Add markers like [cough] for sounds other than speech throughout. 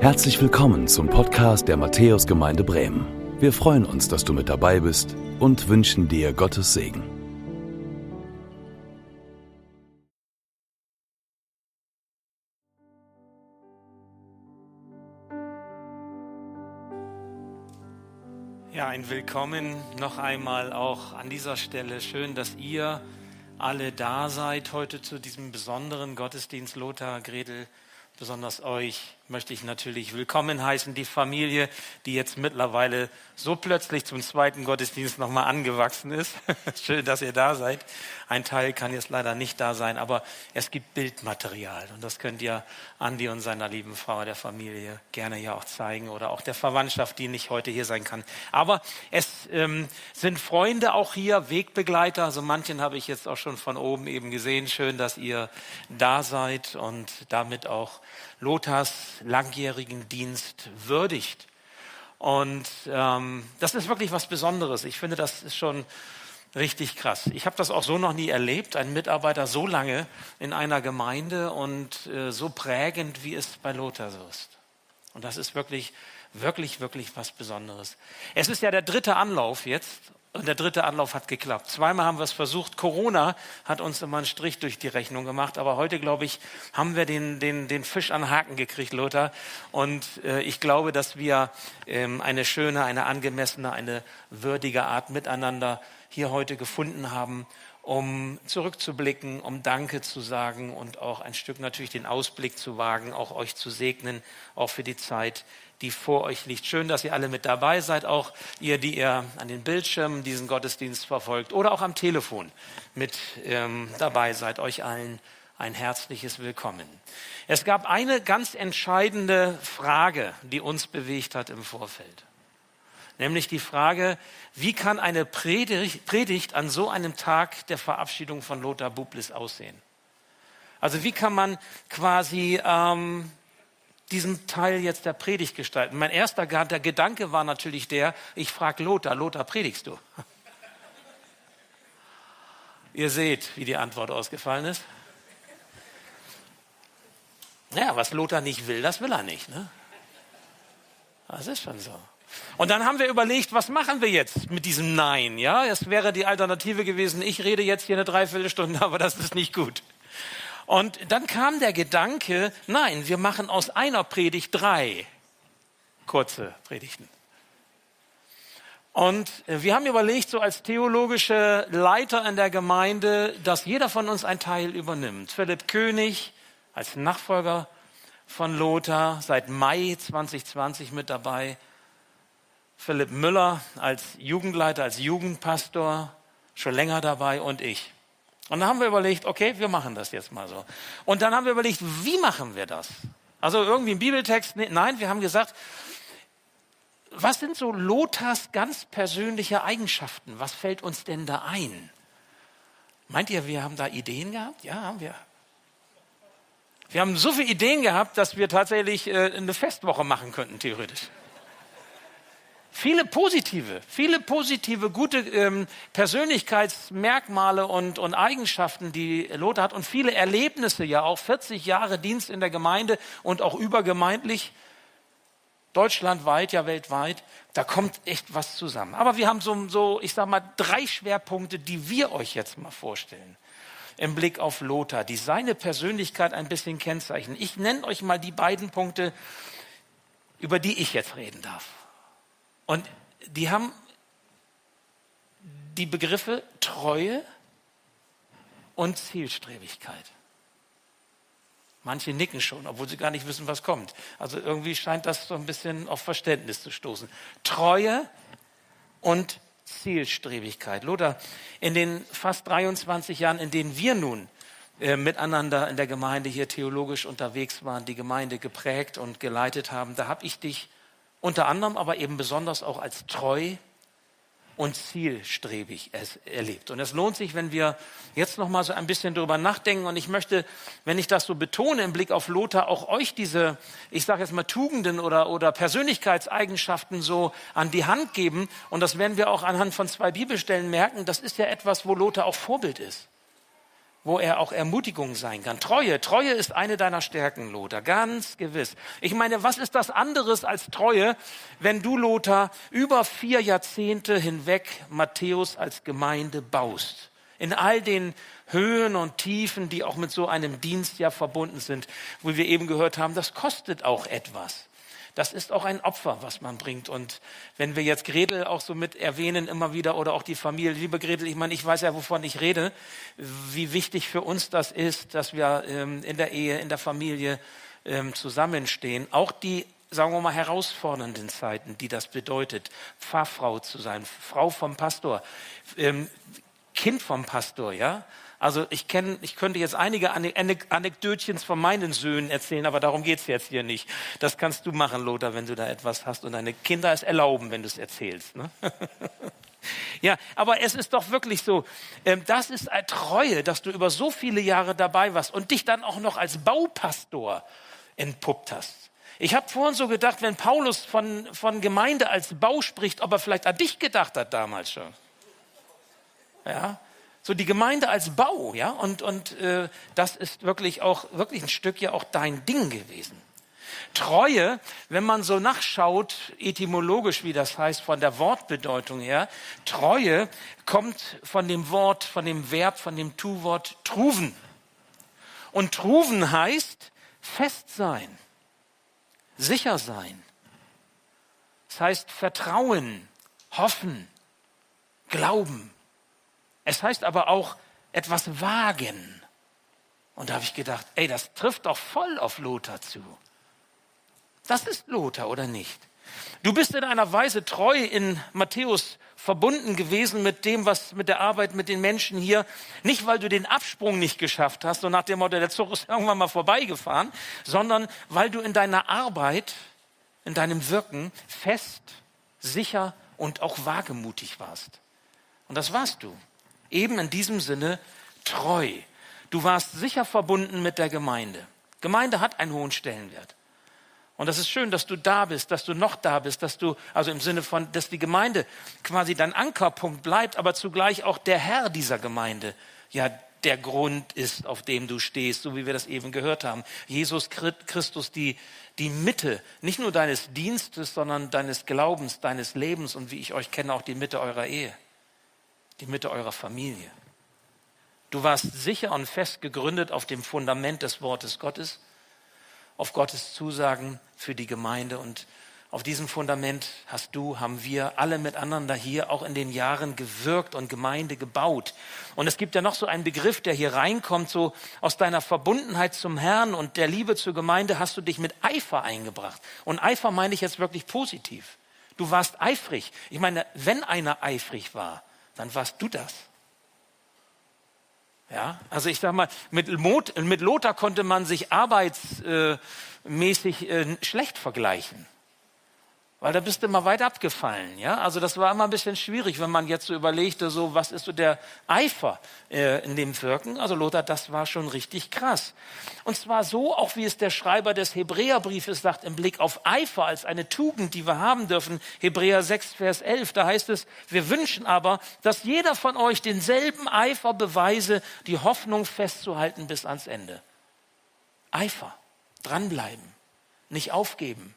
Herzlich willkommen zum Podcast der Matthäusgemeinde Bremen. Wir freuen uns, dass du mit dabei bist und wünschen dir Gottes Segen. Ja, ein Willkommen noch einmal auch an dieser Stelle. Schön, dass ihr alle da seid heute zu diesem besonderen Gottesdienst. Lothar, Gretel, besonders euch möchte ich natürlich willkommen heißen, die Familie, die jetzt mittlerweile so plötzlich zum zweiten Gottesdienst nochmal angewachsen ist. [laughs] Schön, dass ihr da seid. Ein Teil kann jetzt leider nicht da sein, aber es gibt Bildmaterial und das könnt ihr Andi und seiner lieben Frau der Familie gerne ja auch zeigen oder auch der Verwandtschaft, die nicht heute hier sein kann. Aber es ähm, sind Freunde auch hier, Wegbegleiter. Also manchen habe ich jetzt auch schon von oben eben gesehen. Schön, dass ihr da seid und damit auch Lothars langjährigen Dienst würdigt. Und ähm, das ist wirklich was Besonderes. Ich finde, das ist schon richtig krass. Ich habe das auch so noch nie erlebt, ein Mitarbeiter so lange in einer Gemeinde und äh, so prägend, wie es bei Lothar so ist. Und das ist wirklich, wirklich, wirklich was Besonderes. Es ist ja der dritte Anlauf jetzt und der dritte Anlauf hat geklappt. Zweimal haben wir es versucht. Corona hat uns immer einen Strich durch die Rechnung gemacht. Aber heute, glaube ich, haben wir den, den, den Fisch an Haken gekriegt, Lothar. Und äh, ich glaube, dass wir ähm, eine schöne, eine angemessene, eine würdige Art miteinander hier heute gefunden haben, um zurückzublicken, um Danke zu sagen und auch ein Stück natürlich den Ausblick zu wagen, auch euch zu segnen, auch für die Zeit, die vor euch liegt. Schön, dass ihr alle mit dabei seid, auch ihr, die ihr an den Bildschirmen diesen Gottesdienst verfolgt oder auch am Telefon mit ähm, dabei seid. Euch allen ein herzliches Willkommen. Es gab eine ganz entscheidende Frage, die uns bewegt hat im Vorfeld. Nämlich die Frage, wie kann eine Predigt an so einem Tag der Verabschiedung von Lothar Bublis aussehen? Also wie kann man quasi ähm, diesen Teil jetzt der Predigt gestalten. Mein erster Gedanke war natürlich der, ich frage Lothar, Lothar, predigst du? [laughs] Ihr seht, wie die Antwort ausgefallen ist. Naja, was Lothar nicht will, das will er nicht. Ne? Das ist schon so. Und dann haben wir überlegt, was machen wir jetzt mit diesem Nein? Ja, es wäre die Alternative gewesen, ich rede jetzt hier eine Dreiviertelstunde, [laughs] aber das ist nicht gut. Und dann kam der Gedanke, nein, wir machen aus einer Predigt drei kurze Predigten. Und wir haben überlegt, so als theologische Leiter in der Gemeinde, dass jeder von uns einen Teil übernimmt. Philipp König als Nachfolger von Lothar, seit Mai 2020 mit dabei. Philipp Müller als Jugendleiter, als Jugendpastor, schon länger dabei und ich. Und dann haben wir überlegt, okay, wir machen das jetzt mal so. Und dann haben wir überlegt, wie machen wir das? Also irgendwie ein Bibeltext? Nein, wir haben gesagt, was sind so Lothars ganz persönliche Eigenschaften? Was fällt uns denn da ein? Meint ihr, wir haben da Ideen gehabt? Ja, haben wir. Wir haben so viele Ideen gehabt, dass wir tatsächlich äh, eine Festwoche machen könnten, theoretisch. Viele positive, viele positive, gute ähm, Persönlichkeitsmerkmale und, und Eigenschaften, die Lothar hat und viele Erlebnisse, ja auch 40 Jahre Dienst in der Gemeinde und auch übergemeindlich, deutschlandweit, ja weltweit, da kommt echt was zusammen. Aber wir haben so, so, ich sag mal, drei Schwerpunkte, die wir euch jetzt mal vorstellen im Blick auf Lothar, die seine Persönlichkeit ein bisschen kennzeichnen. Ich nenne euch mal die beiden Punkte, über die ich jetzt reden darf. Und die haben die Begriffe Treue und Zielstrebigkeit. Manche nicken schon, obwohl sie gar nicht wissen, was kommt. Also irgendwie scheint das so ein bisschen auf Verständnis zu stoßen. Treue und Zielstrebigkeit. Lothar, in den fast 23 Jahren, in denen wir nun äh, miteinander in der Gemeinde hier theologisch unterwegs waren, die Gemeinde geprägt und geleitet haben, da habe ich dich unter anderem aber eben besonders auch als treu und zielstrebig erlebt. Und es lohnt sich, wenn wir jetzt noch mal so ein bisschen darüber nachdenken. Und ich möchte, wenn ich das so betone im Blick auf Lothar, auch euch diese, ich sage jetzt mal Tugenden oder, oder Persönlichkeitseigenschaften so an die Hand geben. Und das werden wir auch anhand von zwei Bibelstellen merken. Das ist ja etwas, wo Lothar auch Vorbild ist. Wo er auch Ermutigung sein kann. Treue, Treue ist eine deiner Stärken, Lothar, ganz gewiss. Ich meine, was ist das anderes als Treue, wenn du, Lothar, über vier Jahrzehnte hinweg Matthäus als Gemeinde baust? In all den Höhen und Tiefen, die auch mit so einem Dienst ja verbunden sind, wo wir eben gehört haben, das kostet auch etwas. Das ist auch ein Opfer, was man bringt. Und wenn wir jetzt Gretel auch so mit erwähnen immer wieder oder auch die Familie, liebe Gretel, ich meine, ich weiß ja, wovon ich rede, wie wichtig für uns das ist, dass wir ähm, in der Ehe, in der Familie ähm, zusammenstehen. Auch die sagen wir mal, herausfordernden Zeiten, die das bedeutet, Pfarrfrau zu sein, Frau vom Pastor, ähm, Kind vom Pastor, ja, also ich kenne, ich könnte jetzt einige Anekdötchens von meinen Söhnen erzählen, aber darum geht's jetzt hier nicht. Das kannst du machen, Lothar, wenn du da etwas hast und deine Kinder es erlauben, wenn du es erzählst. Ne? [laughs] Ja, aber es ist doch wirklich so, ähm, das ist eine Treue, dass du über so viele Jahre dabei warst und dich dann auch noch als Baupastor entpuppt hast. Ich habe vorhin so gedacht, wenn Paulus von, von Gemeinde als Bau spricht, ob er vielleicht an dich gedacht hat damals schon. Ja, so die Gemeinde als Bau, ja, und, und äh, das ist wirklich auch, wirklich ein Stück ja auch dein Ding gewesen. Treue, wenn man so nachschaut, etymologisch, wie das heißt, von der Wortbedeutung her, Treue kommt von dem Wort, von dem Verb, von dem Tu-Wort truven. Und truven heißt fest sein, sicher sein. Das heißt vertrauen, hoffen, glauben. Es heißt aber auch etwas wagen. Und da habe ich gedacht, ey, das trifft doch voll auf Lothar zu. Das ist Lothar, oder nicht? Du bist in einer Weise treu in Matthäus verbunden gewesen mit dem, was mit der Arbeit mit den Menschen hier. Nicht, weil du den Absprung nicht geschafft hast, so nach dem Motto, der Zug ist irgendwann mal vorbeigefahren, sondern weil du in deiner Arbeit, in deinem Wirken fest, sicher und auch wagemutig warst. Und das warst du eben in diesem Sinne treu. Du warst sicher verbunden mit der Gemeinde. Gemeinde hat einen hohen Stellenwert. Und das ist schön, dass du da bist, dass du noch da bist, dass du, also im Sinne von, dass die Gemeinde quasi dein Ankerpunkt bleibt, aber zugleich auch der Herr dieser Gemeinde, ja, der Grund ist, auf dem du stehst, so wie wir das eben gehört haben. Jesus Christus, die, die Mitte, nicht nur deines Dienstes, sondern deines Glaubens, deines Lebens und wie ich euch kenne, auch die Mitte eurer Ehe die Mitte eurer Familie. Du warst sicher und fest gegründet auf dem Fundament des Wortes Gottes, auf Gottes Zusagen für die Gemeinde und auf diesem Fundament hast du, haben wir alle miteinander hier auch in den Jahren gewirkt und Gemeinde gebaut. Und es gibt ja noch so einen Begriff, der hier reinkommt, so aus deiner Verbundenheit zum Herrn und der Liebe zur Gemeinde hast du dich mit Eifer eingebracht. Und Eifer meine ich jetzt wirklich positiv. Du warst eifrig. Ich meine, wenn einer eifrig war, dann warst du das. Ja, also ich sag mal, mit, mit Lothar konnte man sich arbeitsmäßig äh, schlecht vergleichen weil da bist du immer weit abgefallen. Ja? Also das war immer ein bisschen schwierig, wenn man jetzt so überlegte, so was ist so der Eifer äh, in dem Wirken. Also Lothar, das war schon richtig krass. Und zwar so, auch wie es der Schreiber des Hebräerbriefes sagt, im Blick auf Eifer als eine Tugend, die wir haben dürfen. Hebräer 6, Vers 11, da heißt es, wir wünschen aber, dass jeder von euch denselben Eifer beweise, die Hoffnung festzuhalten bis ans Ende. Eifer, dranbleiben, nicht aufgeben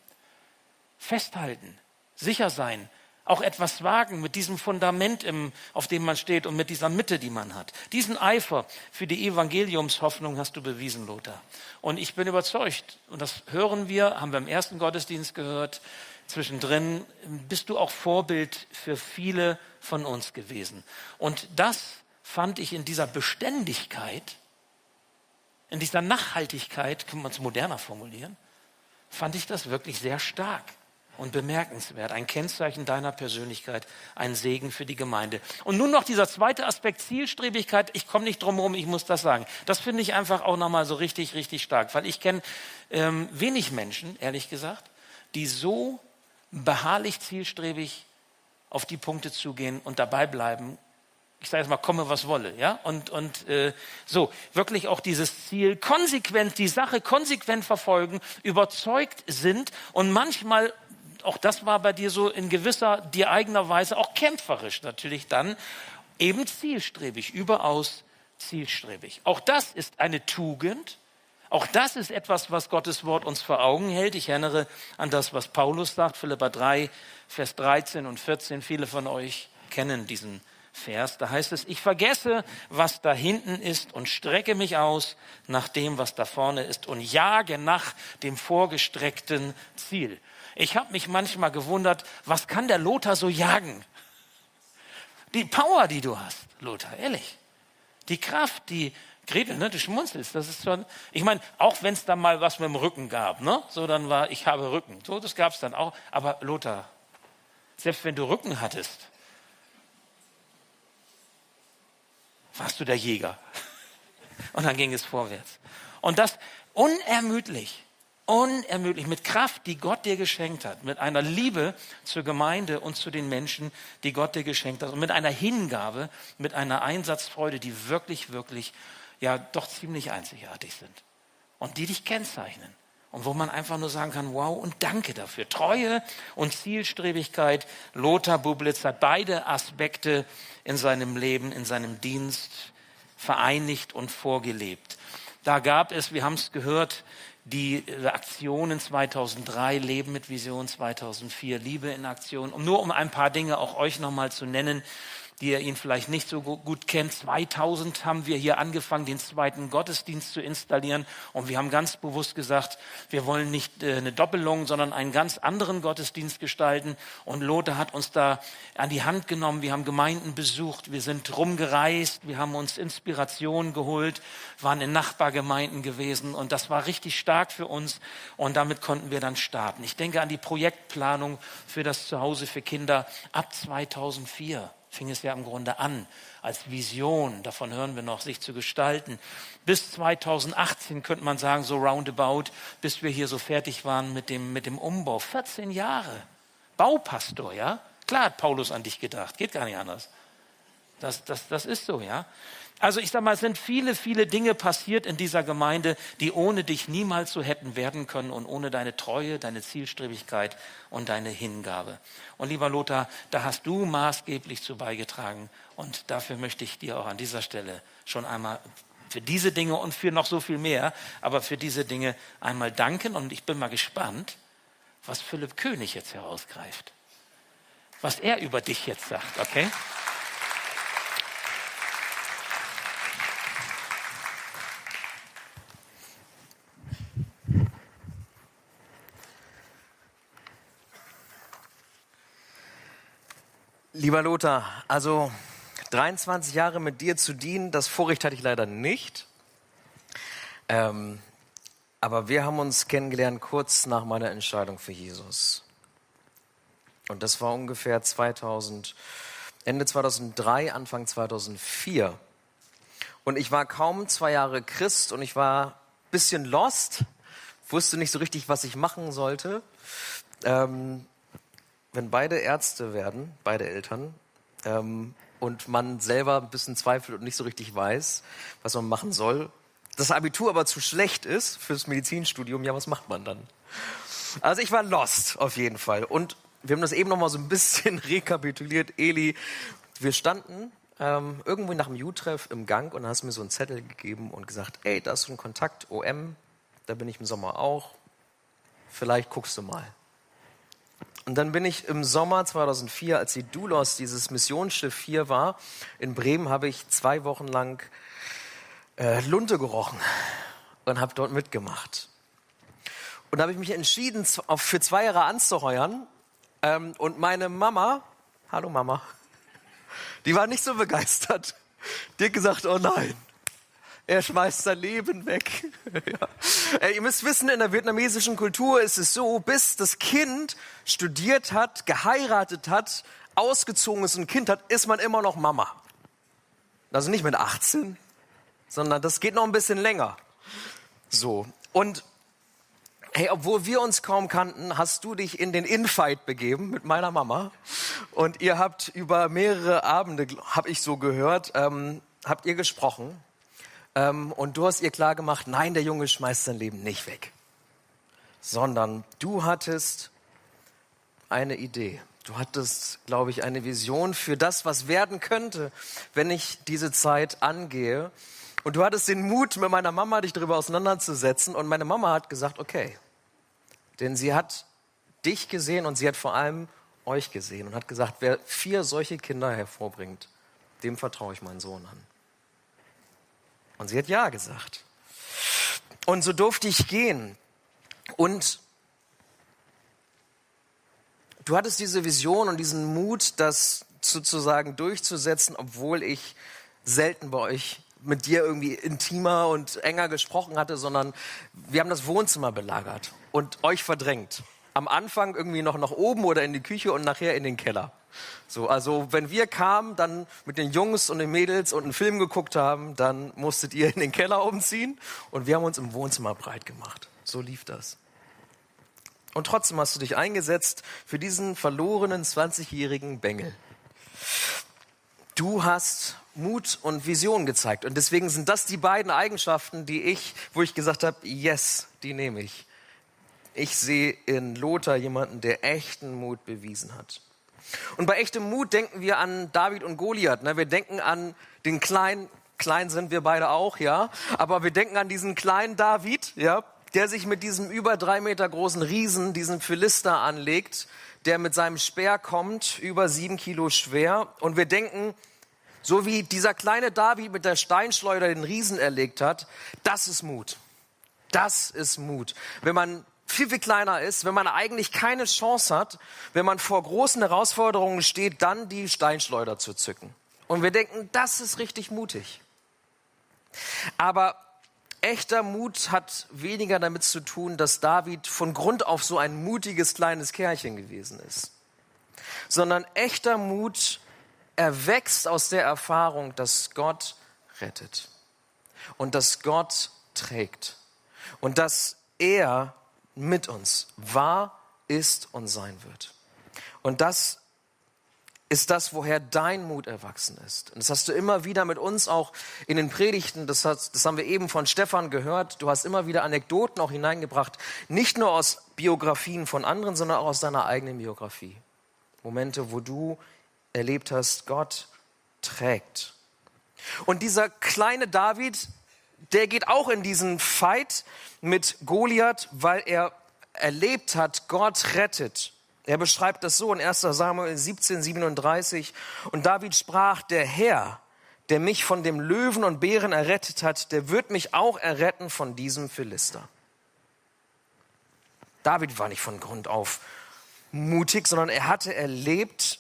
festhalten, sicher sein, auch etwas wagen mit diesem Fundament, im, auf dem man steht und mit dieser Mitte, die man hat. Diesen Eifer für die Evangeliumshoffnung hast du bewiesen, Lothar. Und ich bin überzeugt, und das hören wir, haben wir im ersten Gottesdienst gehört, zwischendrin bist du auch Vorbild für viele von uns gewesen. Und das fand ich in dieser Beständigkeit, in dieser Nachhaltigkeit, kann man es moderner formulieren, fand ich das wirklich sehr stark und bemerkenswert, ein Kennzeichen deiner Persönlichkeit, ein Segen für die Gemeinde. Und nun noch dieser zweite Aspekt Zielstrebigkeit. Ich komme nicht drum herum, ich muss das sagen. Das finde ich einfach auch nochmal so richtig, richtig stark, weil ich kenne ähm, wenig Menschen, ehrlich gesagt, die so beharrlich zielstrebig auf die Punkte zugehen und dabei bleiben. Ich sage jetzt mal, komme was wolle, ja, und und äh, so wirklich auch dieses Ziel konsequent, die Sache konsequent verfolgen, überzeugt sind und manchmal auch das war bei dir so in gewisser, dir eigener Weise auch kämpferisch natürlich dann, eben zielstrebig, überaus zielstrebig. Auch das ist eine Tugend. Auch das ist etwas, was Gottes Wort uns vor Augen hält. Ich erinnere an das, was Paulus sagt, Philippa 3, Vers 13 und 14. Viele von euch kennen diesen Vers. Da heißt es, ich vergesse, was da hinten ist und strecke mich aus nach dem, was da vorne ist und jage nach dem vorgestreckten Ziel. Ich habe mich manchmal gewundert, was kann der Lothar so jagen? Die Power, die du hast, Lothar, ehrlich. Die Kraft, die Gretel, ne, du schmunzelst, das ist schon, ich meine, auch wenn es da mal was mit dem Rücken gab, ne, so dann war, ich habe Rücken, so, das gab es dann auch, aber Lothar, selbst wenn du Rücken hattest, warst du der Jäger. [laughs] Und dann ging es vorwärts. Und das unermüdlich, unermüdlich, mit Kraft, die Gott dir geschenkt hat, mit einer Liebe zur Gemeinde und zu den Menschen, die Gott dir geschenkt hat, und mit einer Hingabe, mit einer Einsatzfreude, die wirklich, wirklich, ja, doch ziemlich einzigartig sind. Und die dich kennzeichnen. Und wo man einfach nur sagen kann, wow und danke dafür. Treue und Zielstrebigkeit. Lothar Bublitz hat beide Aspekte in seinem Leben, in seinem Dienst vereinigt und vorgelebt. Da gab es, wir haben es gehört, die Aktionen 2003, Leben mit Vision 2004, Liebe in Aktion. Um nur um ein paar Dinge auch euch nochmal zu nennen die ihr ihn vielleicht nicht so gut kennt. 2000 haben wir hier angefangen, den zweiten Gottesdienst zu installieren. Und wir haben ganz bewusst gesagt, wir wollen nicht äh, eine Doppelung, sondern einen ganz anderen Gottesdienst gestalten. Und Lothar hat uns da an die Hand genommen. Wir haben Gemeinden besucht. Wir sind rumgereist. Wir haben uns Inspiration geholt, waren in Nachbargemeinden gewesen. Und das war richtig stark für uns. Und damit konnten wir dann starten. Ich denke an die Projektplanung für das Zuhause für Kinder ab 2004 fing es ja im Grunde an, als Vision, davon hören wir noch, sich zu gestalten. Bis 2018 könnte man sagen, so roundabout, bis wir hier so fertig waren mit dem, mit dem Umbau. 14 Jahre. Baupastor, ja? Klar hat Paulus an dich gedacht, geht gar nicht anders. Das, das, das ist so, ja? Also ich sage mal, es sind viele, viele Dinge passiert in dieser Gemeinde, die ohne dich niemals so hätten werden können und ohne deine Treue, deine Zielstrebigkeit und deine Hingabe. Und lieber Lothar, da hast du maßgeblich zu beigetragen und dafür möchte ich dir auch an dieser Stelle schon einmal für diese Dinge und für noch so viel mehr, aber für diese Dinge einmal danken und ich bin mal gespannt, was Philipp König jetzt herausgreift. Was er über dich jetzt sagt, okay? Lieber Lothar, also 23 Jahre mit dir zu dienen, das Vorrecht hatte ich leider nicht. Ähm, aber wir haben uns kennengelernt kurz nach meiner Entscheidung für Jesus. Und das war ungefähr 2000, Ende 2003, Anfang 2004. Und ich war kaum zwei Jahre Christ und ich war ein bisschen lost, wusste nicht so richtig, was ich machen sollte. Ähm, wenn beide Ärzte werden, beide Eltern, ähm, und man selber ein bisschen zweifelt und nicht so richtig weiß, was man machen soll, das Abitur aber zu schlecht ist fürs Medizinstudium, ja, was macht man dann? Also ich war lost auf jeden Fall. Und wir haben das eben noch mal so ein bisschen [laughs] rekapituliert. Eli, wir standen ähm, irgendwo nach dem U-Treff im Gang und hast mir so einen Zettel gegeben und gesagt, ey, da ist so ein Kontakt OM, da bin ich im Sommer auch. Vielleicht guckst du mal. Und dann bin ich im Sommer 2004, als die Dulos, dieses Missionsschiff hier war, in Bremen, habe ich zwei Wochen lang äh, Lunte gerochen und habe dort mitgemacht. Und da habe ich mich entschieden, für zwei Jahre anzuheuern. Ähm, und meine Mama, hallo Mama, [laughs] die war nicht so begeistert. Die hat gesagt, oh nein, er schmeißt sein Leben weg. [laughs] ja. Ihr müsst wissen, in der vietnamesischen Kultur ist es so, bis das Kind studiert hat, geheiratet hat, ausgezogen ist und ein Kind hat, ist man immer noch Mama. Also nicht mit 18, sondern das geht noch ein bisschen länger. So. Und hey, obwohl wir uns kaum kannten, hast du dich in den Infight begeben mit meiner Mama. Und ihr habt über mehrere Abende, habe ich so gehört, ähm, habt ihr gesprochen. Ähm, und du hast ihr klar gemacht, nein, der Junge schmeißt sein Leben nicht weg. Sondern du hattest eine Idee. Du hattest, glaube ich, eine Vision für das, was werden könnte, wenn ich diese Zeit angehe. Und du hattest den Mut, mit meiner Mama dich darüber auseinanderzusetzen. Und meine Mama hat gesagt, okay. Denn sie hat dich gesehen und sie hat vor allem euch gesehen und hat gesagt, wer vier solche Kinder hervorbringt, dem vertraue ich meinen Sohn an. Und sie hat Ja gesagt. Und so durfte ich gehen. Und du hattest diese Vision und diesen Mut, das sozusagen durchzusetzen, obwohl ich selten bei euch mit dir irgendwie intimer und enger gesprochen hatte, sondern wir haben das Wohnzimmer belagert und euch verdrängt. Am Anfang irgendwie noch nach oben oder in die Küche und nachher in den Keller. So, also wenn wir kamen, dann mit den Jungs und den Mädels und einen Film geguckt haben, dann musstet ihr in den Keller umziehen und wir haben uns im Wohnzimmer breit gemacht. So lief das. Und trotzdem hast du dich eingesetzt für diesen verlorenen 20-jährigen Bengel. Du hast Mut und Vision gezeigt. Und deswegen sind das die beiden Eigenschaften, die ich, wo ich gesagt habe, yes, die nehme ich. Ich sehe in Lothar jemanden, der echten Mut bewiesen hat. Und bei echtem Mut denken wir an David und Goliath. Ne? Wir denken an den kleinen, klein sind wir beide auch, ja. Aber wir denken an diesen kleinen David, ja, der sich mit diesem über drei Meter großen Riesen, diesem Philister anlegt, der mit seinem Speer kommt, über sieben Kilo schwer. Und wir denken, so wie dieser kleine David mit der Steinschleuder den Riesen erlegt hat, das ist Mut. Das ist Mut. Wenn man viel, viel kleiner ist, wenn man eigentlich keine Chance hat, wenn man vor großen Herausforderungen steht, dann die Steinschleuder zu zücken. Und wir denken, das ist richtig mutig. Aber echter Mut hat weniger damit zu tun, dass David von Grund auf so ein mutiges kleines Kerlchen gewesen ist, sondern echter Mut erwächst aus der Erfahrung, dass Gott rettet und dass Gott trägt und dass er mit uns war, ist und sein wird. Und das ist das, woher dein Mut erwachsen ist. Und das hast du immer wieder mit uns auch in den Predigten, das, hast, das haben wir eben von Stefan gehört. Du hast immer wieder Anekdoten auch hineingebracht, nicht nur aus Biografien von anderen, sondern auch aus deiner eigenen Biografie. Momente, wo du erlebt hast, Gott trägt. Und dieser kleine David, der geht auch in diesen Fight mit Goliath, weil er erlebt hat, Gott rettet. Er beschreibt das so in 1 Samuel 17, 37. Und David sprach, der Herr, der mich von dem Löwen und Bären errettet hat, der wird mich auch erretten von diesem Philister. David war nicht von Grund auf mutig, sondern er hatte erlebt,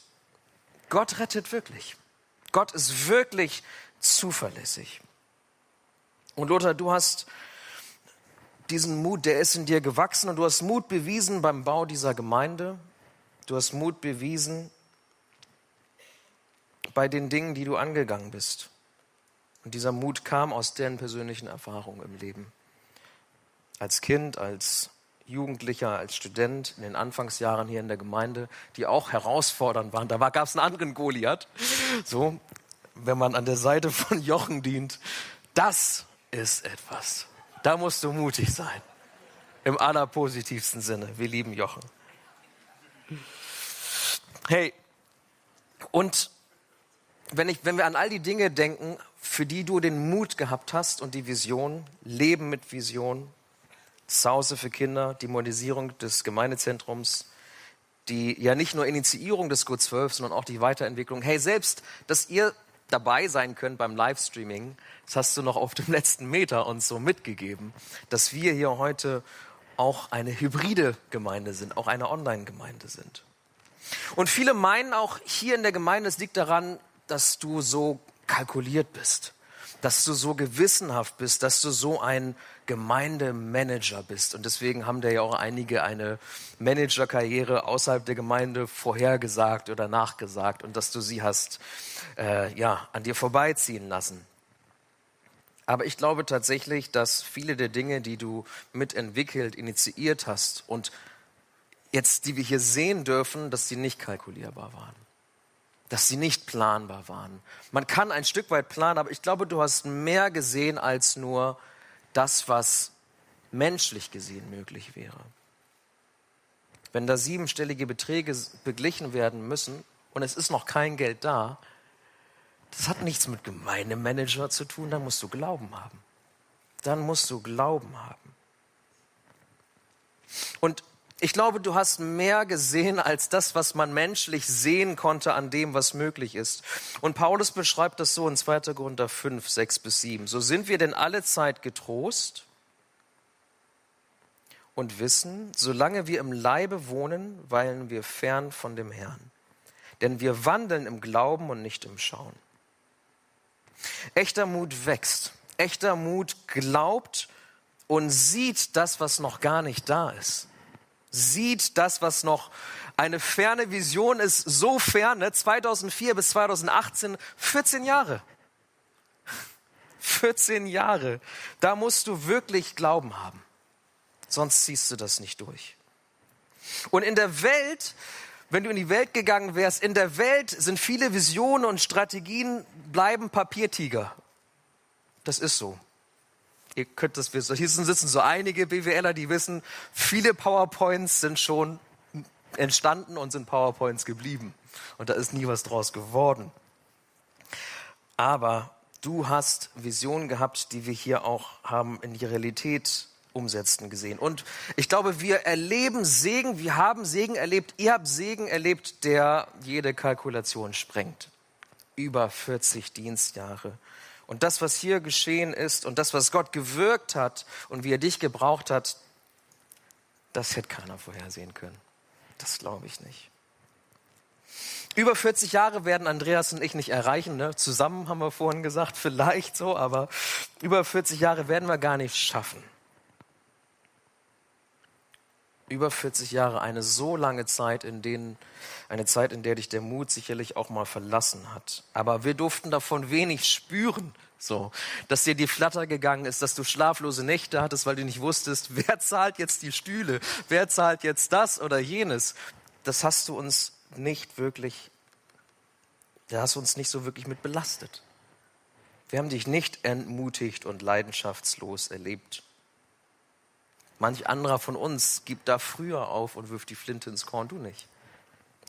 Gott rettet wirklich. Gott ist wirklich zuverlässig. Und Lothar, du hast diesen Mut, der ist in dir gewachsen und du hast Mut bewiesen beim Bau dieser Gemeinde. Du hast Mut bewiesen bei den Dingen, die du angegangen bist. Und dieser Mut kam aus deinen persönlichen Erfahrungen im Leben. Als Kind, als Jugendlicher, als Student in den Anfangsjahren hier in der Gemeinde, die auch herausfordernd waren. Da gab es einen anderen Goliath. So, wenn man an der Seite von Jochen dient, das ist etwas. Da musst du mutig sein. Im allerpositivsten Sinne. Wir lieben Jochen. Hey, und wenn, ich, wenn wir an all die Dinge denken, für die du den Mut gehabt hast und die Vision, Leben mit Vision, Zuhause für Kinder, die Modernisierung des Gemeindezentrums, die ja nicht nur Initiierung des Go 12, sondern auch die Weiterentwicklung. Hey, selbst, dass ihr dabei sein könnt beim Livestreaming, das hast du noch auf dem [laughs] letzten Meter uns so mitgegeben, dass wir hier heute auch eine hybride Gemeinde sind, auch eine Online-Gemeinde sind. Und viele meinen auch hier in der Gemeinde, es liegt daran, dass du so kalkuliert bist, dass du so gewissenhaft bist, dass du so ein Gemeindemanager bist. Und deswegen haben da ja auch einige eine Managerkarriere außerhalb der Gemeinde vorhergesagt oder nachgesagt und dass du sie hast äh, ja, an dir vorbeiziehen lassen. Aber ich glaube tatsächlich, dass viele der Dinge, die du mitentwickelt, initiiert hast und jetzt, die wir hier sehen dürfen, dass sie nicht kalkulierbar waren. Dass sie nicht planbar waren. Man kann ein Stück weit planen, aber ich glaube, du hast mehr gesehen als nur das, was menschlich gesehen möglich wäre. wenn da siebenstellige Beträge beglichen werden müssen und es ist noch kein Geld da, das hat nichts mit Gemeindemanager zu tun, dann musst du Glauben haben. Dann musst du Glauben haben. Und ich glaube, du hast mehr gesehen als das, was man menschlich sehen konnte an dem, was möglich ist. Und Paulus beschreibt das so in 2. Korinther 5, 6 bis 7. So sind wir denn alle Zeit getrost und wissen, solange wir im Leibe wohnen, weilen wir fern von dem Herrn. Denn wir wandeln im Glauben und nicht im Schauen. Echter Mut wächst. Echter Mut glaubt und sieht das, was noch gar nicht da ist sieht das, was noch eine ferne Vision ist, so ferne, 2004 bis 2018, 14 Jahre. [laughs] 14 Jahre. Da musst du wirklich Glauben haben. Sonst ziehst du das nicht durch. Und in der Welt, wenn du in die Welt gegangen wärst, in der Welt sind viele Visionen und Strategien bleiben Papiertiger. Das ist so. Ihr könnt das wissen. Hier sitzen so einige BWLer, die wissen, viele PowerPoints sind schon entstanden und sind PowerPoints geblieben. Und da ist nie was draus geworden. Aber du hast Visionen gehabt, die wir hier auch haben in die Realität umsetzen gesehen. Und ich glaube, wir erleben Segen, wir haben Segen erlebt, ihr habt Segen erlebt, der jede Kalkulation sprengt. Über 40 Dienstjahre und das, was hier geschehen ist und das, was Gott gewirkt hat und wie er dich gebraucht hat, das hätte keiner vorhersehen können. Das glaube ich nicht. Über 40 Jahre werden Andreas und ich nicht erreichen. Ne? Zusammen haben wir vorhin gesagt, [laughs] vielleicht so, aber über 40 Jahre werden wir gar nicht schaffen über 40 Jahre, eine so lange Zeit, in denen, eine Zeit, in der dich der Mut sicherlich auch mal verlassen hat. Aber wir durften davon wenig spüren, so, dass dir die Flatter gegangen ist, dass du schlaflose Nächte hattest, weil du nicht wusstest, [laughs] wer zahlt jetzt die Stühle, wer zahlt jetzt das oder jenes. Das hast du uns nicht wirklich, da hast du uns nicht so wirklich mit belastet. Wir haben dich nicht entmutigt und leidenschaftslos erlebt. Manch anderer von uns gibt da früher auf und wirft die Flinte ins Korn, du nicht.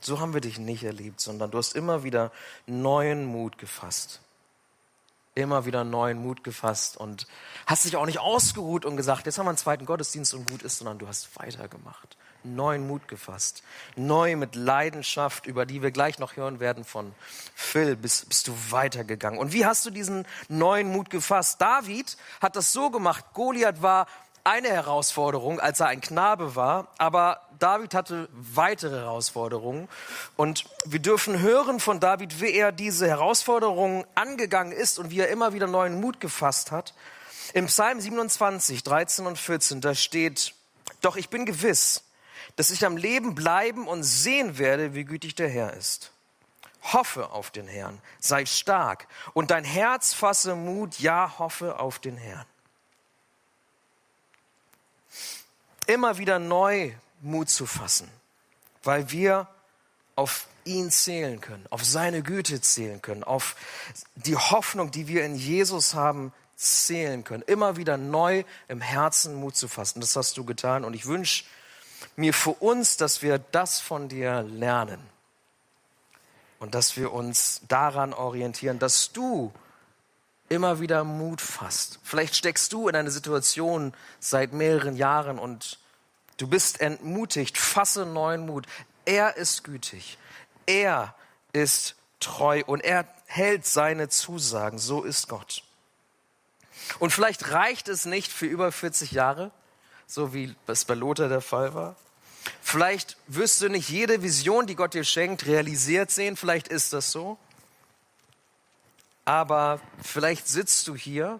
So haben wir dich nicht erlebt, sondern du hast immer wieder neuen Mut gefasst. Immer wieder neuen Mut gefasst und hast dich auch nicht ausgeruht und gesagt, jetzt haben wir einen zweiten Gottesdienst und gut ist, sondern du hast weitergemacht. Neuen Mut gefasst. Neu mit Leidenschaft, über die wir gleich noch hören werden von Phil, bist, bist du weitergegangen. Und wie hast du diesen neuen Mut gefasst? David hat das so gemacht. Goliath war eine Herausforderung, als er ein Knabe war, aber David hatte weitere Herausforderungen. Und wir dürfen hören von David, wie er diese Herausforderungen angegangen ist und wie er immer wieder neuen Mut gefasst hat. Im Psalm 27, 13 und 14, da steht, doch ich bin gewiss, dass ich am Leben bleiben und sehen werde, wie gütig der Herr ist. Hoffe auf den Herrn, sei stark und dein Herz fasse Mut, ja, hoffe auf den Herrn. Immer wieder neu Mut zu fassen, weil wir auf ihn zählen können, auf seine Güte zählen können, auf die Hoffnung, die wir in Jesus haben, zählen können. Immer wieder neu im Herzen Mut zu fassen. Das hast du getan und ich wünsche mir für uns, dass wir das von dir lernen und dass wir uns daran orientieren, dass du immer wieder Mut fasst. Vielleicht steckst du in einer Situation seit mehreren Jahren und du bist entmutigt. Fasse neuen Mut. Er ist gütig. Er ist treu und er hält seine Zusagen. So ist Gott. Und vielleicht reicht es nicht für über 40 Jahre, so wie es bei Lothar der Fall war. Vielleicht wirst du nicht jede Vision, die Gott dir schenkt, realisiert sehen. Vielleicht ist das so aber vielleicht sitzt du hier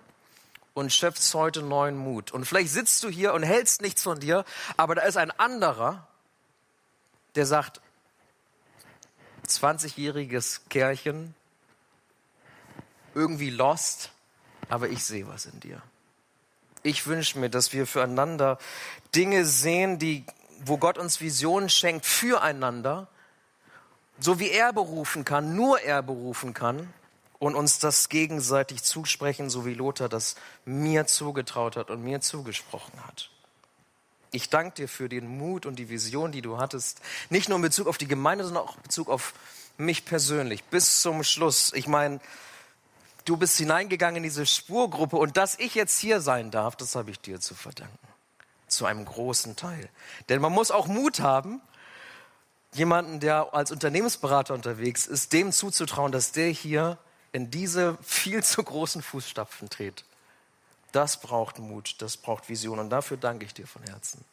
und schöpfst heute neuen Mut. Und vielleicht sitzt du hier und hältst nichts von dir, aber da ist ein anderer, der sagt, 20-jähriges Kerlchen, irgendwie lost, aber ich sehe was in dir. Ich wünsche mir, dass wir füreinander Dinge sehen, die, wo Gott uns Visionen schenkt füreinander, so wie er berufen kann, nur er berufen kann und uns das gegenseitig zusprechen, so wie Lothar das mir zugetraut hat und mir zugesprochen hat. Ich danke dir für den Mut und die Vision, die du hattest. Nicht nur in Bezug auf die Gemeinde, sondern auch in Bezug auf mich persönlich. Bis zum Schluss. Ich meine, du bist hineingegangen in diese Spurgruppe und dass ich jetzt hier sein darf, das habe ich dir zu verdanken. Zu einem großen Teil. Denn man muss auch Mut haben, jemanden, der als Unternehmensberater unterwegs ist, dem zuzutrauen, dass der hier in diese viel zu großen Fußstapfen tritt. Das braucht Mut, das braucht Vision und dafür danke ich dir von Herzen.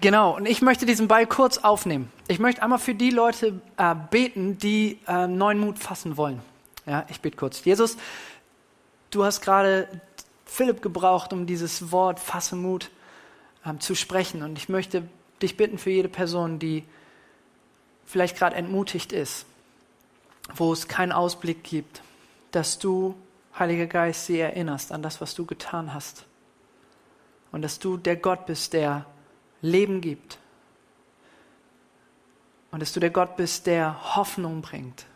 Genau, und ich möchte diesen Ball kurz aufnehmen. Ich möchte einmal für die Leute äh, beten, die äh, neuen Mut fassen wollen. Ja, ich bete kurz. Jesus, du hast gerade Philipp gebraucht, um dieses Wort fasse Mut ähm, zu sprechen. Und ich möchte dich bitten für jede Person, die vielleicht gerade entmutigt ist, wo es keinen Ausblick gibt, dass du, Heiliger Geist, sie erinnerst an das, was du getan hast. Und dass du der Gott bist, der Leben gibt. Und dass du der Gott bist, der Hoffnung bringt.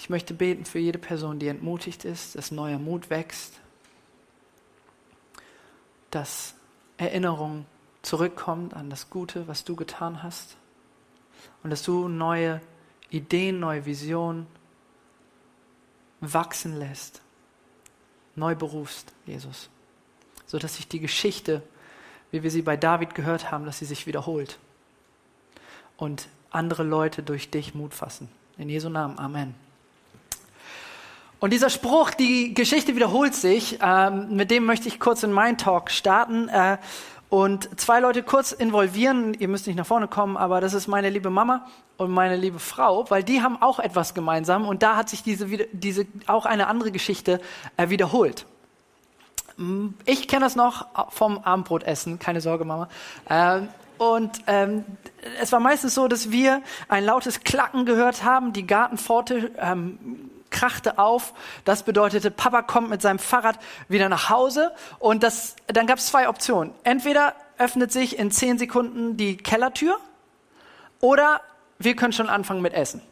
Ich möchte beten für jede Person, die entmutigt ist, dass neuer Mut wächst, dass Erinnerung zurückkommt an das Gute, was du getan hast und dass du neue Ideen, neue Visionen wachsen lässt, neu berufst, Jesus, sodass sich die Geschichte, wie wir sie bei David gehört haben, dass sie sich wiederholt und andere Leute durch dich Mut fassen. In Jesu Namen, Amen. Und dieser Spruch, die Geschichte wiederholt sich, ähm, mit dem möchte ich kurz in meinen Talk starten. Äh, und zwei Leute kurz involvieren. Ihr müsst nicht nach vorne kommen, aber das ist meine liebe Mama und meine liebe Frau, weil die haben auch etwas gemeinsam und da hat sich diese, diese auch eine andere Geschichte äh, wiederholt. Mm, ich kenne das noch vom Abendbrotessen, keine Sorge, Mama. Ähm, und ähm, es war meistens so, dass wir ein lautes Klacken gehört haben, die Gartenpforte ähm, krachte auf. Das bedeutete, Papa kommt mit seinem Fahrrad wieder nach Hause. Und das, dann gab es zwei Optionen. Entweder öffnet sich in zehn Sekunden die Kellertür oder wir können schon anfangen mit Essen.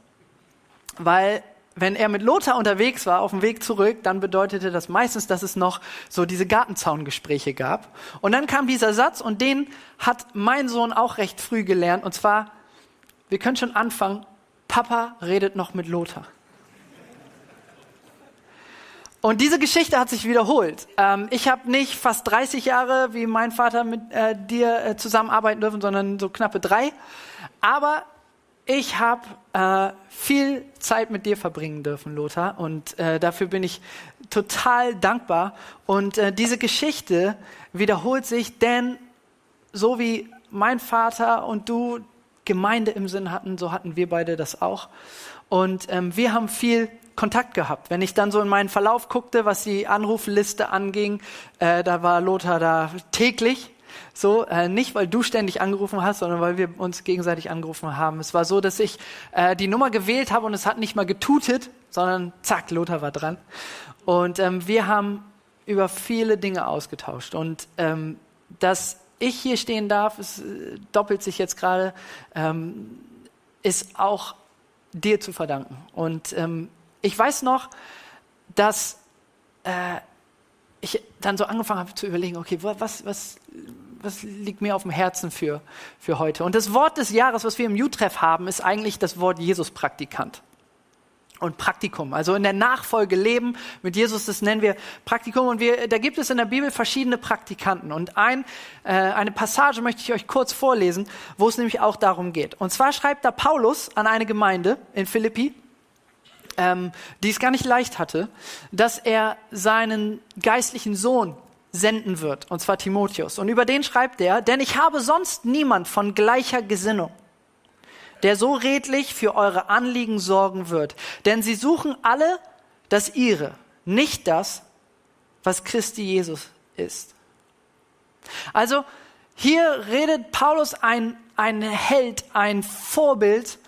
Weil wenn er mit Lothar unterwegs war, auf dem Weg zurück, dann bedeutete das meistens, dass es noch so diese Gartenzaungespräche gab. Und dann kam dieser Satz und den hat mein Sohn auch recht früh gelernt. Und zwar, wir können schon anfangen, Papa redet noch mit Lothar. Und diese Geschichte hat sich wiederholt. Ähm, ich habe nicht fast 30 Jahre wie mein Vater mit äh, dir äh, zusammenarbeiten dürfen, sondern so knappe drei. Aber ich habe äh, viel Zeit mit dir verbringen dürfen, Lothar. Und äh, dafür bin ich total dankbar. Und äh, diese Geschichte wiederholt sich, denn so wie mein Vater und du Gemeinde im Sinn hatten, so hatten wir beide das auch. Und ähm, wir haben viel Kontakt gehabt. Wenn ich dann so in meinen Verlauf guckte, was die Anrufliste anging, äh, da war Lothar da täglich. So, äh, nicht weil du ständig angerufen hast, sondern weil wir uns gegenseitig angerufen haben. Es war so, dass ich äh, die Nummer gewählt habe und es hat nicht mal getutet, sondern zack, Lothar war dran. Und ähm, wir haben über viele Dinge ausgetauscht. Und ähm, dass ich hier stehen darf, es äh, doppelt sich jetzt gerade, ähm, ist auch dir zu verdanken. Und ähm, ich weiß noch, dass äh, ich dann so angefangen habe zu überlegen, okay, was, was, was liegt mir auf dem Herzen für, für heute? Und das Wort des Jahres, was wir im U-Treff haben, ist eigentlich das Wort Jesus-Praktikant und Praktikum. Also in der Nachfolge leben mit Jesus, das nennen wir Praktikum. Und wir, da gibt es in der Bibel verschiedene Praktikanten. Und ein, äh, eine Passage möchte ich euch kurz vorlesen, wo es nämlich auch darum geht. Und zwar schreibt da Paulus an eine Gemeinde in Philippi, ähm, die es gar nicht leicht hatte, dass er seinen geistlichen Sohn senden wird, und zwar Timotheus. Und über den schreibt er, denn ich habe sonst niemand von gleicher Gesinnung, der so redlich für eure Anliegen sorgen wird. Denn sie suchen alle das ihre, nicht das, was Christi Jesus ist. Also hier redet Paulus ein, ein Held, ein Vorbild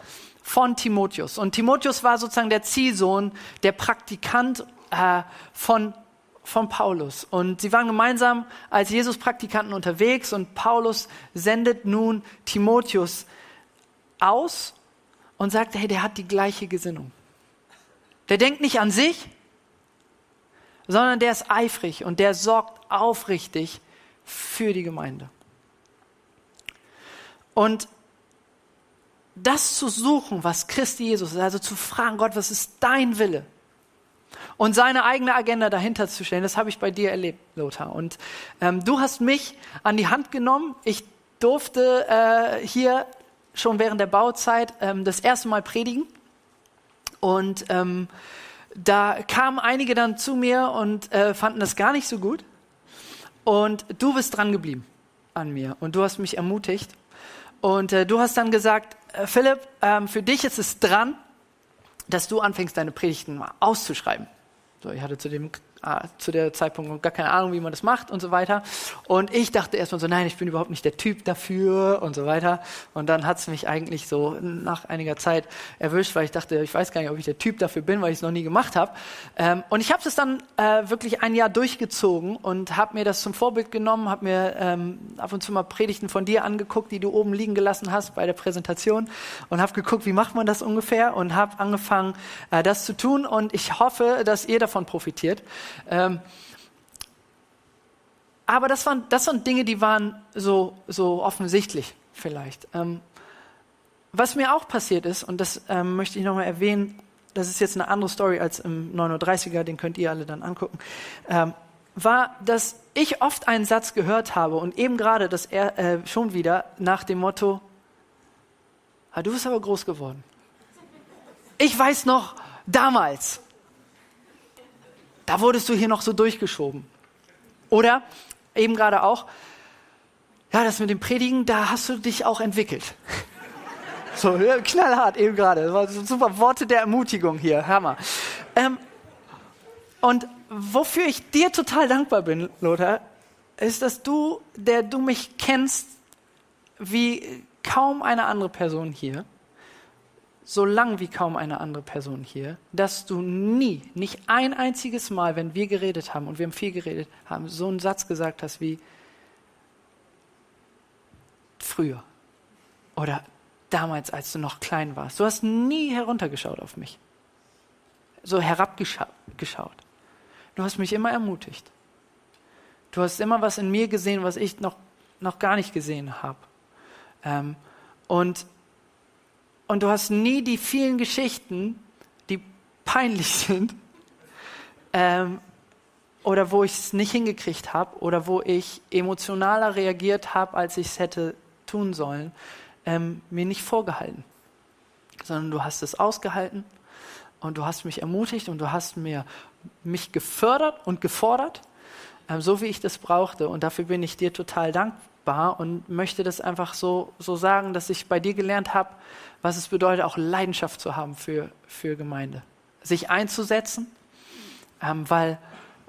von Timotheus. Und Timotheus war sozusagen der Ziehsohn, der Praktikant äh, von, von Paulus. Und sie waren gemeinsam als Jesus-Praktikanten unterwegs und Paulus sendet nun Timotheus aus und sagt, hey, der hat die gleiche Gesinnung. Der denkt nicht an sich, sondern der ist eifrig und der sorgt aufrichtig für die Gemeinde. Und das zu suchen, was Christi Jesus ist, also zu fragen, Gott, was ist dein Wille? Und seine eigene Agenda dahinter zu stellen, das habe ich bei dir erlebt, Lothar. Und ähm, du hast mich an die Hand genommen. Ich durfte äh, hier schon während der Bauzeit ähm, das erste Mal predigen. Und ähm, da kamen einige dann zu mir und äh, fanden das gar nicht so gut. Und du bist dran geblieben an mir und du hast mich ermutigt. Und äh, du hast dann gesagt, Philipp, ähm, für dich ist es dran, dass du anfängst, deine Predigten mal auszuschreiben. So, ich hatte zu dem Ah, zu der Zeitpunkt gar keine Ahnung, wie man das macht und so weiter. Und ich dachte erstmal so, nein, ich bin überhaupt nicht der Typ dafür und so weiter. Und dann hat es mich eigentlich so nach einiger Zeit erwischt, weil ich dachte, ich weiß gar nicht, ob ich der Typ dafür bin, weil ich es noch nie gemacht habe. Ähm, und ich habe es dann äh, wirklich ein Jahr durchgezogen und habe mir das zum Vorbild genommen, habe mir ähm, ab und zu mal Predigten von dir angeguckt, die du oben liegen gelassen hast bei der Präsentation und habe geguckt, wie macht man das ungefähr und habe angefangen, äh, das zu tun. Und ich hoffe, dass ihr davon profitiert. Ähm, aber das waren, das waren Dinge, die waren so, so offensichtlich vielleicht. Ähm, was mir auch passiert ist, und das ähm, möchte ich nochmal erwähnen, das ist jetzt eine andere Story als im 9.30er, den könnt ihr alle dann angucken, ähm, war, dass ich oft einen Satz gehört habe und eben gerade das er, äh, schon wieder nach dem Motto, ah, du bist aber groß geworden. Ich weiß noch damals, da wurdest du hier noch so durchgeschoben. Oder eben gerade auch, ja, das mit dem Predigen, da hast du dich auch entwickelt. So, knallhart eben gerade. Super Worte der Ermutigung hier. Hammer. Ähm, und wofür ich dir total dankbar bin, Lothar, ist, dass du, der du mich kennst, wie kaum eine andere Person hier, so lang wie kaum eine andere Person hier, dass du nie, nicht ein einziges Mal, wenn wir geredet haben, und wir haben viel geredet haben, so einen Satz gesagt hast wie früher oder damals, als du noch klein warst. Du hast nie heruntergeschaut auf mich, so herabgeschaut. Du hast mich immer ermutigt. Du hast immer was in mir gesehen, was ich noch, noch gar nicht gesehen habe. Ähm, und und du hast nie die vielen Geschichten, die peinlich [laughs] sind, ähm, oder wo ich es nicht hingekriegt habe, oder wo ich emotionaler reagiert habe, als ich es hätte tun sollen, ähm, mir nicht vorgehalten. Sondern du hast es ausgehalten und du hast mich ermutigt und du hast mir mich gefördert und gefordert, ähm, so wie ich das brauchte. Und dafür bin ich dir total dankbar und möchte das einfach so, so sagen, dass ich bei dir gelernt habe, was es bedeutet, auch Leidenschaft zu haben für, für Gemeinde. Sich einzusetzen, ähm, weil,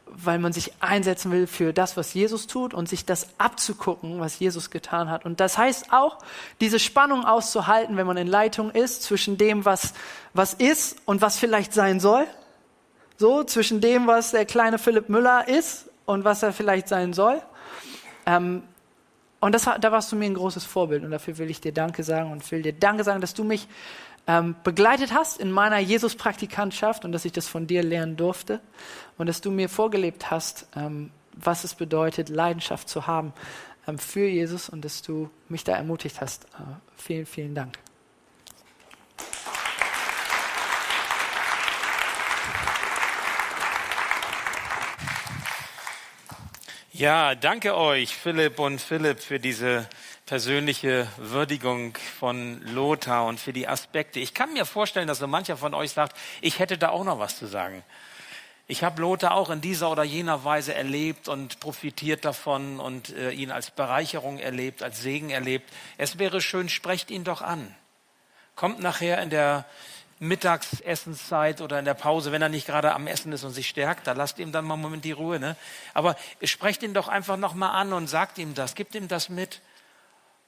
weil man sich einsetzen will für das, was Jesus tut und sich das abzugucken, was Jesus getan hat. Und das heißt auch, diese Spannung auszuhalten, wenn man in Leitung ist, zwischen dem, was, was ist und was vielleicht sein soll. So, zwischen dem, was der kleine Philipp Müller ist und was er vielleicht sein soll. Ähm, und das, da warst du mir ein großes Vorbild und dafür will ich dir Danke sagen und will dir Danke sagen, dass du mich ähm, begleitet hast in meiner Jesus-Praktikantschaft und dass ich das von dir lernen durfte und dass du mir vorgelebt hast, ähm, was es bedeutet, Leidenschaft zu haben ähm, für Jesus und dass du mich da ermutigt hast. Äh, vielen, vielen Dank. Ja, danke euch, Philipp und Philipp, für diese persönliche Würdigung von Lothar und für die Aspekte. Ich kann mir vorstellen, dass so mancher von euch sagt, ich hätte da auch noch was zu sagen. Ich habe Lothar auch in dieser oder jener Weise erlebt und profitiert davon und äh, ihn als Bereicherung erlebt, als Segen erlebt. Es wäre schön, sprecht ihn doch an. Kommt nachher in der Mittagsessenszeit oder in der Pause, wenn er nicht gerade am Essen ist und sich stärkt, da lasst ihm dann mal einen Moment die Ruhe. Ne? Aber sprecht ihn doch einfach nochmal an und sagt ihm das, gibt ihm das mit.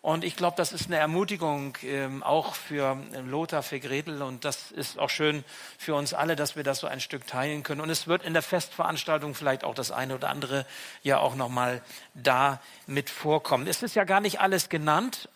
Und ich glaube, das ist eine Ermutigung ähm, auch für ähm, Lothar, für Gretel. Und das ist auch schön für uns alle, dass wir das so ein Stück teilen können. Und es wird in der Festveranstaltung vielleicht auch das eine oder andere ja auch nochmal da mit vorkommen. Es ist ja gar nicht alles genannt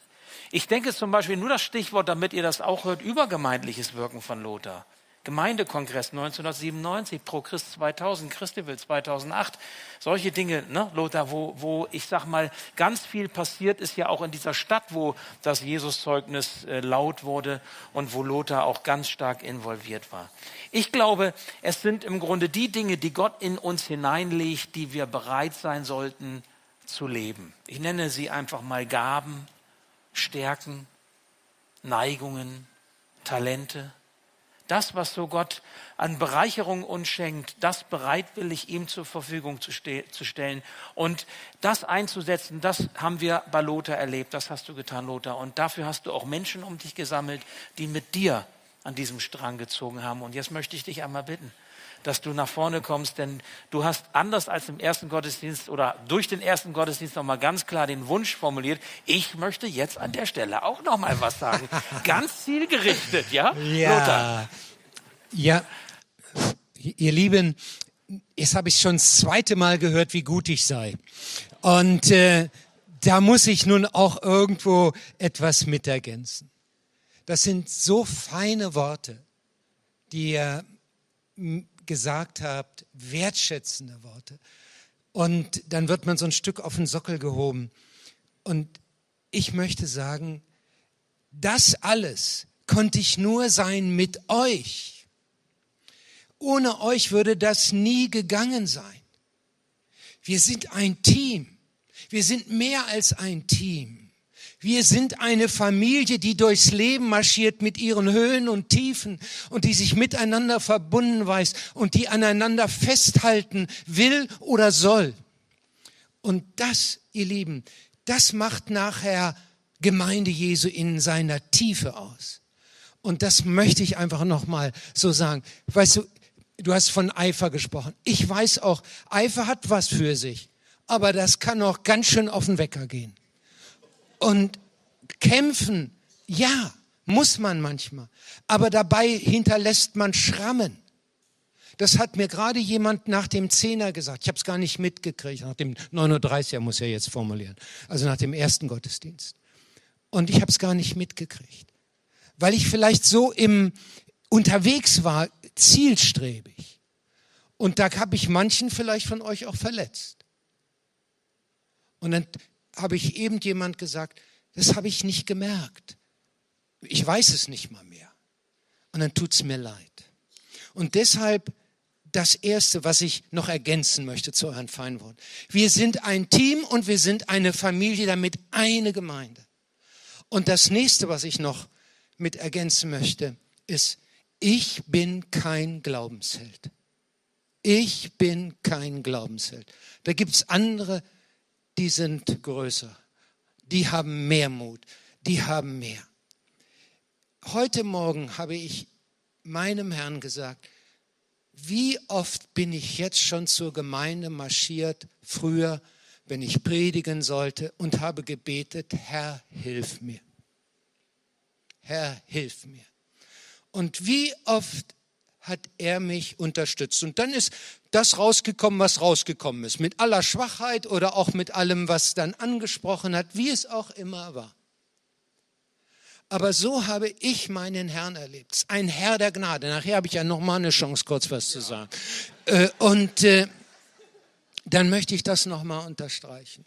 Ich denke zum Beispiel nur das Stichwort, damit ihr das auch hört, übergemeindliches Wirken von Lothar. Gemeindekongress 1997, Pro Christ 2000, Christival 2008, solche Dinge, ne, Lothar, wo, wo ich sag mal, ganz viel passiert ist ja auch in dieser Stadt, wo das Jesuszeugnis äh, laut wurde und wo Lothar auch ganz stark involviert war. Ich glaube, es sind im Grunde die Dinge, die Gott in uns hineinlegt, die wir bereit sein sollten zu leben. Ich nenne sie einfach mal Gaben, Stärken, Neigungen, Talente das, was so Gott an Bereicherung uns schenkt, das bereitwillig ihm zur Verfügung zu, ste zu, stellen und das einzusetzen, das haben wir bei Lothar erlebt, das hast du getan, Lothar. Und dafür hast du auch Menschen um dich gesammelt, die mit dir an diesem Strang gezogen haben. Und jetzt möchte ich dich einmal bitten, dass du nach vorne kommst, denn du hast anders als im ersten Gottesdienst oder durch den ersten Gottesdienst nochmal ganz klar den Wunsch formuliert, ich möchte jetzt an der Stelle auch nochmal was sagen. [laughs] ganz zielgerichtet, ja? Ja. Lothar. Ja, ihr Lieben, jetzt habe ich schon das zweite Mal gehört, wie gut ich sei. Und äh, da muss ich nun auch irgendwo etwas mit ergänzen. Das sind so feine Worte, die ihr gesagt habt, wertschätzende Worte. Und dann wird man so ein Stück auf den Sockel gehoben. Und ich möchte sagen, das alles konnte ich nur sein mit euch. Ohne euch würde das nie gegangen sein. Wir sind ein Team. Wir sind mehr als ein Team. Wir sind eine Familie, die durchs Leben marschiert mit ihren Höhen und Tiefen und die sich miteinander verbunden weiß und die aneinander festhalten will oder soll. Und das, ihr Lieben, das macht nachher Gemeinde Jesu in seiner Tiefe aus. Und das möchte ich einfach nochmal so sagen. Weißt du, du hast von Eifer gesprochen. Ich weiß auch, Eifer hat was für sich. Aber das kann auch ganz schön auf den Wecker gehen. Und kämpfen, ja, muss man manchmal. Aber dabei hinterlässt man Schrammen. Das hat mir gerade jemand nach dem Zehner gesagt. Ich habe es gar nicht mitgekriegt. Nach dem 39er muss er jetzt formulieren. Also nach dem ersten Gottesdienst. Und ich habe es gar nicht mitgekriegt. Weil ich vielleicht so im unterwegs war, zielstrebig. Und da habe ich manchen vielleicht von euch auch verletzt. Und dann habe ich eben jemand gesagt, das habe ich nicht gemerkt. Ich weiß es nicht mal mehr. Und dann tut es mir leid. Und deshalb das Erste, was ich noch ergänzen möchte zu euren Feinworten. Wir sind ein Team und wir sind eine Familie, damit eine Gemeinde. Und das Nächste, was ich noch mit ergänzen möchte, ist, ich bin kein Glaubensheld. Ich bin kein Glaubensheld. Da gibt es andere, die sind größer. Die haben mehr Mut. Die haben mehr. Heute Morgen habe ich meinem Herrn gesagt, wie oft bin ich jetzt schon zur Gemeinde marschiert, früher, wenn ich predigen sollte, und habe gebetet, Herr, hilf mir. Herr, hilf mir. Und wie oft hat er mich unterstützt. Und dann ist das rausgekommen, was rausgekommen ist. Mit aller Schwachheit oder auch mit allem, was dann angesprochen hat, wie es auch immer war. Aber so habe ich meinen Herrn erlebt. Ein Herr der Gnade. Nachher habe ich ja noch mal eine Chance, kurz was zu sagen. Äh, und äh, dann möchte ich das noch mal unterstreichen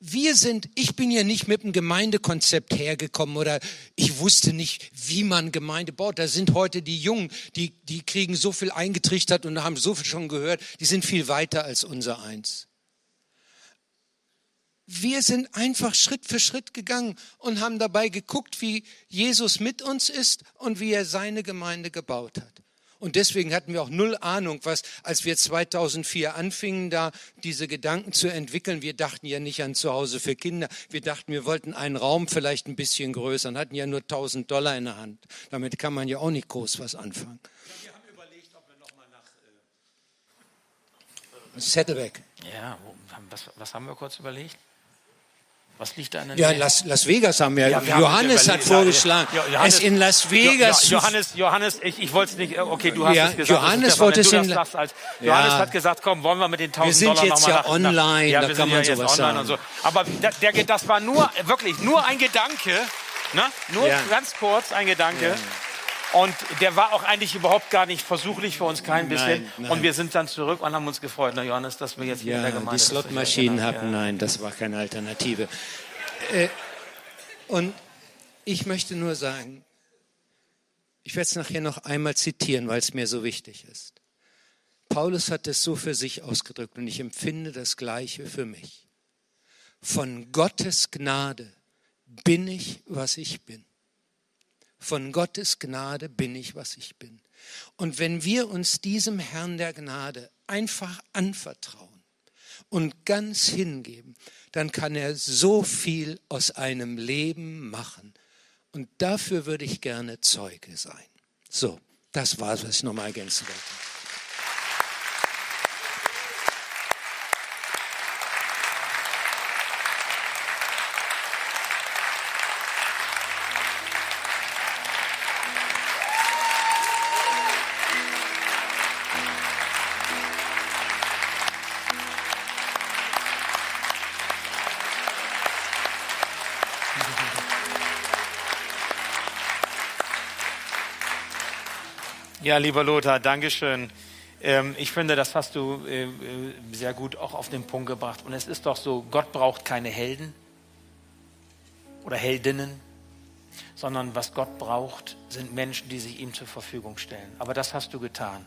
wir sind, ich bin ja nicht mit einem Gemeindekonzept hergekommen oder ich wusste nicht, wie man Gemeinde baut. Da sind heute die Jungen, die, die kriegen so viel eingetrichtert und haben so viel schon gehört, die sind viel weiter als unser eins. Wir sind einfach Schritt für Schritt gegangen und haben dabei geguckt, wie Jesus mit uns ist und wie er seine Gemeinde gebaut hat. Und deswegen hatten wir auch null Ahnung, was, als wir 2004 anfingen, da diese Gedanken zu entwickeln. Wir dachten ja nicht an zu Hause für Kinder. Wir dachten, wir wollten einen Raum vielleicht ein bisschen größer und hatten ja nur 1000 Dollar in der Hand. Damit kann man ja auch nicht groß was anfangen. Ja, wir haben überlegt, ob wir nochmal nach äh, Saddleback. Ja, was, was haben wir kurz überlegt? Was liegt da in der Ja? Las, Las Vegas haben wir. Ja, wir haben- Johannes wir- hat ja, vorgeschlagen, ja, Johannes- es in Las Vegas Jo- Jo- Johannes, Johannes, ich, ich wollte es nicht, äh, okay, du hast Ja, es gesagt. Johannes wollte es in Ja. Johannes hat gesagt, komm, wollen wir mit den 1000 Wir sind Dollar jetzt ja nach, nach, online, ja, da wir kann sind man ja jetzt sowas online sagen. und so. Aber der, der, das war nur, wirklich, nur ein Gedanke, ne? nur Ja. ganz kurz ein Gedanke. Und der war auch eigentlich überhaupt gar nicht versuchlich für uns, kein bisschen. Nein, nein. Und wir sind dann zurück und haben uns gefreut, na Johannes, dass wir jetzt Ja, Gemeinde die das Slotmaschinen hatten, nein, das war keine Alternative. Äh, und ich möchte nur sagen, ich werde es nachher noch einmal zitieren, weil es mir so wichtig ist. Paulus hat es so für sich ausgedrückt und ich empfinde das Gleiche für mich. Von Gottes Gnade bin ich, was ich bin. Von Gottes Gnade bin ich, was ich bin. Und wenn wir uns diesem Herrn der Gnade einfach anvertrauen und ganz hingeben, dann kann er so viel aus einem Leben machen. Und dafür würde ich gerne Zeuge sein. So, das war es, was ich nochmal ergänzen wollte. Ja, lieber Lothar, Dankeschön. Ähm, ich finde, das hast du äh, äh, sehr gut auch auf den Punkt gebracht. Und es ist doch so, Gott braucht keine Helden oder Heldinnen, sondern was Gott braucht, sind Menschen, die sich ihm zur Verfügung stellen. Aber das hast du getan.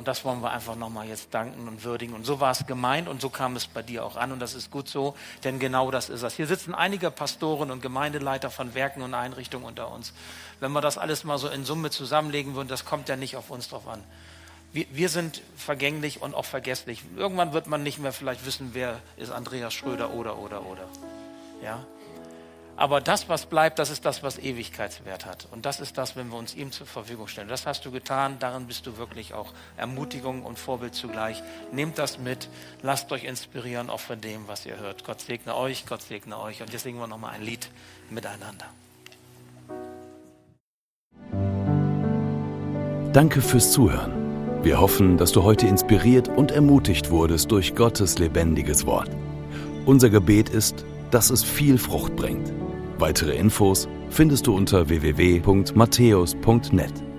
Und das wollen wir einfach nochmal jetzt danken und würdigen. Und so war es gemeint und so kam es bei dir auch an. Und das ist gut so, denn genau das ist es. Hier sitzen einige Pastoren und Gemeindeleiter von Werken und Einrichtungen unter uns. Wenn wir das alles mal so in Summe zusammenlegen würden, das kommt ja nicht auf uns drauf an. Wir, wir sind vergänglich und auch vergesslich. Irgendwann wird man nicht mehr vielleicht wissen, wer ist Andreas Schröder oder, oder, oder. Ja? Aber das, was bleibt, das ist das, was Ewigkeitswert hat. Und das ist das, wenn wir uns ihm zur Verfügung stellen. Das hast du getan, darin bist du wirklich auch Ermutigung und Vorbild zugleich. Nehmt das mit, lasst euch inspirieren, auch von dem, was ihr hört. Gott segne euch, Gott segne euch. Und jetzt singen wir nochmal ein Lied miteinander. Danke fürs Zuhören. Wir hoffen, dass du heute inspiriert und ermutigt wurdest durch Gottes lebendiges Wort. Unser Gebet ist, dass es viel Frucht bringt. Weitere Infos findest du unter www.matthäus.net.